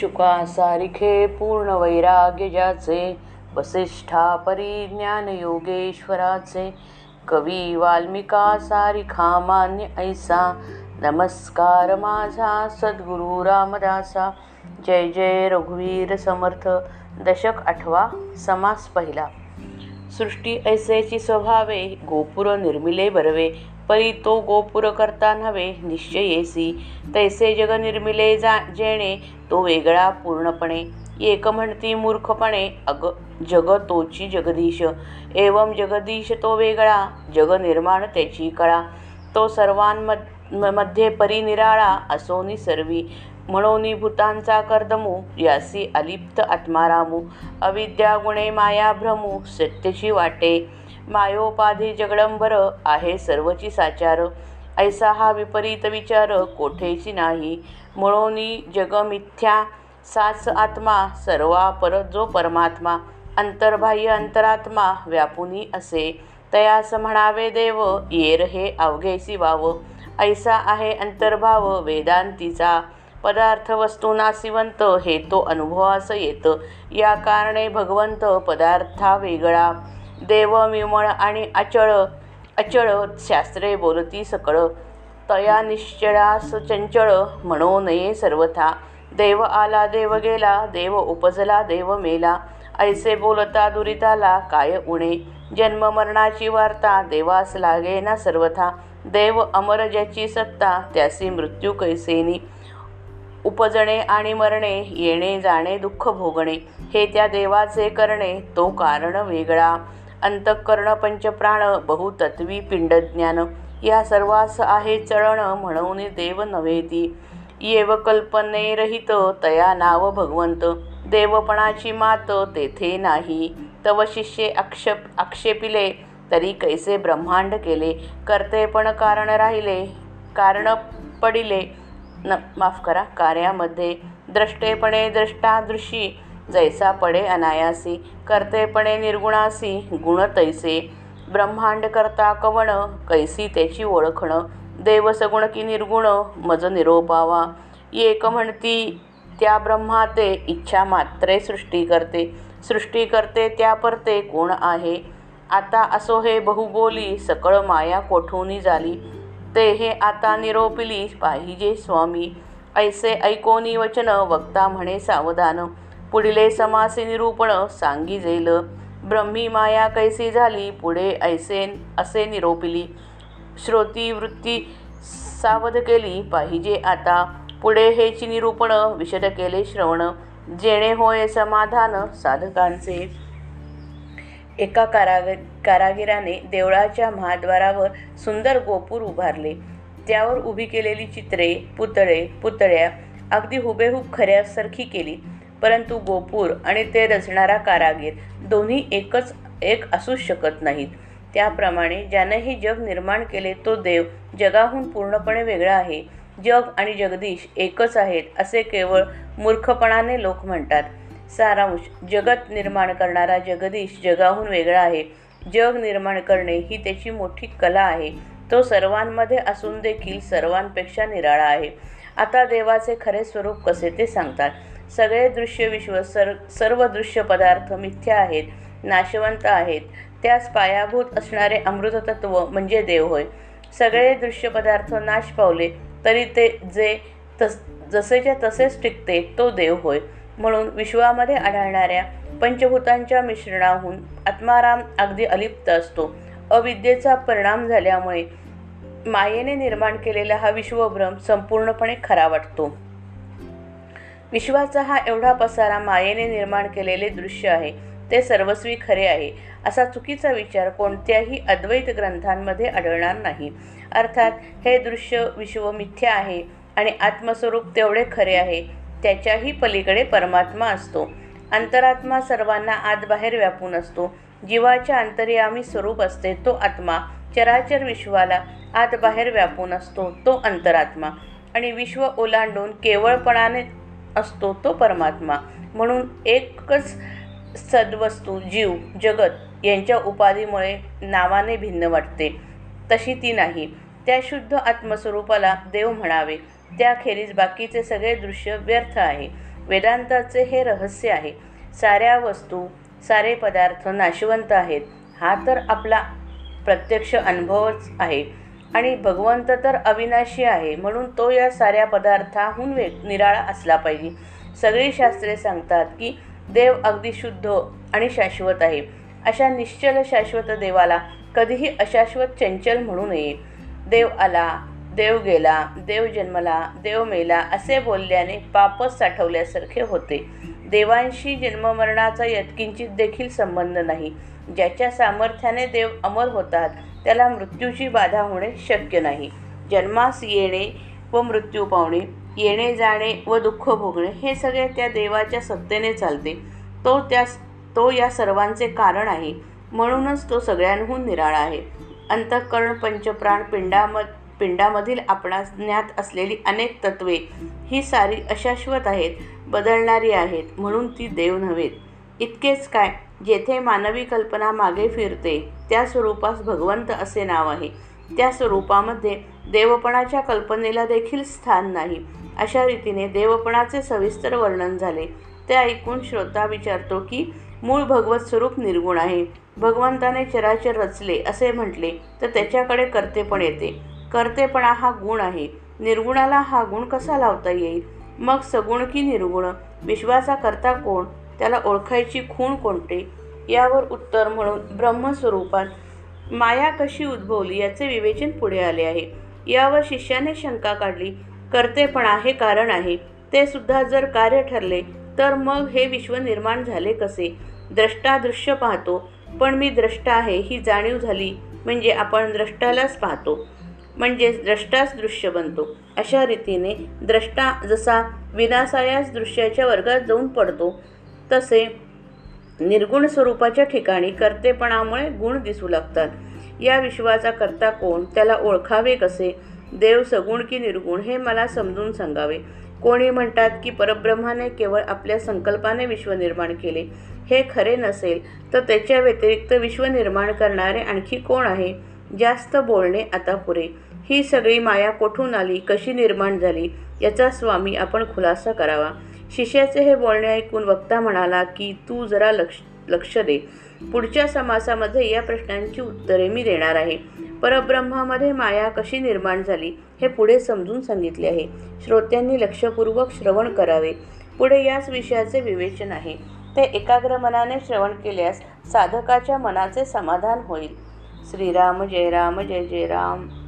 शुका सारिखे पूर्ण वैराग्य ज्याचे वसिष्ठा परी ज्ञान योगेश्वराचे कवी वाल्मिका सारिखा मान्य ऐसा नमस्कार माझा सद्गुरु रामदासा जय जय रघुवीर समर्थ दशक आठवा समास पहिला. सृष्टी ऐसेची स्वभावे गोपुर निर्मिले बरवे परी तो गोपुर करता नव्हे निश्चयेसी तैसे जग निर्मिले जा जेणे तो वेगळा पूर्णपणे. एक म्हणती मूर्खपणे अग जग तोची जगदीश. एवं जगदीश तो वेगळा जग निर्माण त्याची कळा. तो सर्वांमध्ये परिनिराळा असोनी सर्वी. म्हणोनी भूतांचा कर्दमू यासी अलिप्त आत्मारामू. अविद्या गुणे माया भ्रमू सत्यची वाटे. मायोपाधी जगडंबर आहे सर्वची साचार. ऐसा हा विपरीत विचार कोठेची नाही. म्हणोनी जग मिथ्या साच आत्मा सर्वा पर जो परमात्मा. अंतर्बाह्य अंतरात्मा व्यापुनी असे. तयास म्हणावे देव येर हे अवघेसी वाव ऐसा आहे अंतर्भाव वेदांतीचा. पदार्थ वस्तूना नासिवंत हे तो अनुभवास येत. या कारणे भगवंत पदार्था वेगळा. देव विमळ आणि अचळ अचळ शास्त्रे बोलती सकळ. तया निश्चळास चंचळ म्हणू नये सर्वथा. देव आला देव गेला देव उपजला देव मेला. ऐसे बोलता दुरिताला काय उणे? जन्म मरणाची वार्ता देवास लागे ना सर्वथा. देव अमर ज्याची सत्ता त्यासी मृत्यू कैसेनी. उपजणे आणि मरणे येणे जाणे दुःख भोगणे. हे त्या देवाचे करणे तो कारण वेगळा. अंतःकरण पंचप्राण बहुतत्वी पिंडज्ञान या सर्वास आहे चळण म्हणून देव नव्हेती येव कल्पनेरहित तया नाव भगवंत. देवपणाची मात तेथे नाही. तव शिष्ये आक्षेप आक्षेपिले तरी कैसे ब्रह्मांड केले? कर्तेपण कारण राहिले कारण पडिले. न माफ करा कार्यामध्ये. द्रष्टेपणे द्रष्टादृशी जैसा पडे अनायासी कर्तेपणे निर्गुणासी गुण तैसे ब्रह्मांड करता कवण कैसी त्याची ओळखणं? देवसगुण की निर्गुण मज निरोपावा। एक म्हणती त्या ब्रह्माते इच्छा मात्रे सृष्टी करते। सृष्टी करते त्या परते कोण आहे? आता असो हे बहुबोली सकळ माया कोठूनी झाली? ते हे आता निरोपिली पाहिजे स्वामी। ऐसे ऐकोनी वचन वक्ता म्हणे सावधान। पुढले समासे निरूपण सांगी जेल ब्रह्मी माया कैसी झाली पुढे ऐसे असे निरोपिली. श्रोती वृत्ती सावध केली पाहिजे आता. पुढे हेची निरूपण विशद केले श्रवण. जेणे होय समाधान साधकांचे. एका काराग कारागिराने देवळाच्या महाद्वारावर सुंदर गोपूर उभारले. त्यावर उभी केलेली चित्रे पुतळे पुतळ्या अगदी हुबेहूब खऱ्यासारखी केली. परंतु गोपूर आणि ते रचणारा कारागीर दोन्ही एकच एक असूच शकत नाहीत. त्याप्रमाणे ज्याने हे जग निर्माण केले तो देव जगाहून पूर्णपणे वेगळा आहे. जग आणि जगदीश एकच आहेत असे केवळ मूर्खपणाने लोक म्हणतात. सारांश जगत निर्माण करणारा जगदीश जगाहून वेगळा आहे. जग निर्माण करणे ही त्याची मोठी कला आहे. तो सर्वांमध्ये असून देखील सर्वांपेक्षा निराळा आहे. आता देवाचे खरे स्वरूप कसे ते सांगतात. सगळे दृश्य विश्व सर सर्व दृश्य पदार्थ मिथ्या आहेत नाशवंत आहेत. त्यास पायाभूत असणारे अमृततत्व म्हणजे देव होय. सगळे दृश्य पदार्थ नाश पावले तरी ते जे तस जसेच्या तसेच टिकते तो देव होय. म्हणून विश्वामध्ये आढळणाऱ्या पंचभूतांच्या मिश्रणाहून आत्माराम अगदी अलिप्त असतो. अविद्येचा परिणाम झाल्यामुळे मायेने निर्माण केलेला हा विश्वभ्रम संपूर्णपणे खरा वाटतो. विश्वाचा हा एवढा पसारा मायेने निर्माण केलेले दृश्य आहे. ते सर्वस्वी खरे आहे. असा चुकीचा विचार कोणत्याही अद्वैत ग्रंथांमध्ये आढळणार नाही. अर्थात हे दृश्य विश्व मिथ्या आहे आणि आत्मस्वरूप तेवढे खरे आहे त्याच्याही पलीकडे परमात्मा असतो. अंतरात्मा सर्वांना आतबाहेर व्यापून असतो. जीवाच्या अंतर्यामी स्वरूप असते तो आत्मा. चराचर विश्वाला आतबाहेर व्यापून असतो तो अंतरात्मा. आणि विश्व ओलांडून केवळपणाने असतो तो परमात्मा. म्हणून एकच सद्वस्तू जीव जगत यांच्या उपाधीमुळे नावाने भिन्न वाटते. तशी ती नाही. त्या शुद्ध आत्मस्वरूपाला देव म्हणावे. त्याखेरीज बाकीचे सगळे दृश्य व्यर्थ आहे. वेदांताचे हे रहस्य आहे. साऱ्या वस्तू सारे पदार्थ नाशवंत आहेत. हा तर आपला प्रत्यक्ष अनुभवच आहे. आणि भगवंत तर अविनाशी आहे म्हणून तो या साऱ्या पदार्थाहून वे निराळा असला पाहिजे. सगळी शास्त्रे सांगतात की देव अगदी शुद्ध आणि शाश्वत आहे. अशा निश्चल शाश्वत देवाला कधीही अशाश्वत चंचल म्हणू नये. देव आला देव गेला देव जन्मला देव मेला असे बोलल्याने पापच साठवल्यासारखे होते. देवांशी जन्ममरणाचा यत्किंचित देखील संबंध नाही. ज्याच्या सामर्थ्याने देव अमर होतात त्याला मृत्यूची बाधा होणे शक्य नाही. जन्मास येणे व मृत्यू पावणे येणे जाणे व दुःख भोगणे हे सगळे त्या देवाच्या सत्तेने चालते. तो त्या तो या सर्वांचे कारण आहे. म्हणूनच तो सगळ्यांहून निराळा आहे. अंतःकरण पंचप्राण पिंडाम पिंडामधील आपणास ज्ञात असलेली अनेक तत्वे ही सारी अशाश्वत आहेत बदलणारी आहेत म्हणून ती देव नव्हेत इतकेच काय? जेथे मानवी कल्पना मागे फिरते त्या स्वरूपास भगवंत असे नाव आहे. त्या स्वरूपामध्ये देवपणाच्या कल्पनेला देखील स्थान नाही. अशा रीतीने देवपणाचे सविस्तर वर्णन झाले. ते ऐकून श्रोता विचारतो की मूळ भगवत स्वरूप निर्गुण आहे. भगवंताने चराचर रचले असे म्हटले तर त्याच्याकडे कर्तेपण येते. कर्तेपणा हा गुण आहे. निर्गुणाला हा गुण कसा लावता येईल? मग सगुण की निर्गुण? विश्वाचा करता कोण? त्याला ओळखायची खूण कोणते? यावर उत्तर म्हणून ब्रह्मस्वरूपात माया कशी उद्भवली याचे विवेचन पुढे आले आहे. यावर शिष्याने शंका काढली कर्तेपणा हे कारण आहे. ते सुद्धा जर कार्य ठरले तर मग हे विश्व निर्माण झाले कसे? द्रष्टा दृश्य पाहतो पण मी द्रष्टा आहे ही जाणीव झाली म्हणजे आपण द्रष्टालाच पाहतो. म्हणजेच द्रष्टाच दृश्य बनतो. अशा रीतीने द्रष्टा जसा विनासायास दृश्याच्या वर्गात जाऊन पडतो तसे निर्गुण स्वरूपाच्या ठिकाणी कर्तेपणामुळे गुण दिसू लागतात. या विश्वाचा करता कोण त्याला ओळखावे कसे? देव सगुण की निर्गुण हे मला समजून सांगावे. कोणी म्हणतात की परब्रह्माने केवळ आपल्या संकल्पाने विश्व निर्माण केले. हे खरे नसेल तर त्याच्या व्यतिरिक्त विश्व निर्माण करणारे आणखी कोण आहे? जास्त बोलणे आता पुरे. ही सगळी माया कोठून आली? कशी निर्माण झाली? याचा स्वामी आपण खुलासा करावा. शिष्याचे हे बोलणे ऐकून वक्ता म्हणाला की तू जरा लक्ष लक्ष दे. पुढच्या समासामध्ये या प्रश्नांची उत्तरे मी देणार आहे. परब्रह्मामध्ये माया कशी निर्माण झाली हे पुढे समजून सांगितले आहे. श्रोत्यांनी लक्षपूर्वक श्रवण करावे. पुढे याच विषयाचे विवेचन आहे. ते एकाग्र मनाने श्रवण केल्यास साधकाच्या मनाचे समाधान होईल. श्रीराम जय राम जय जय राम.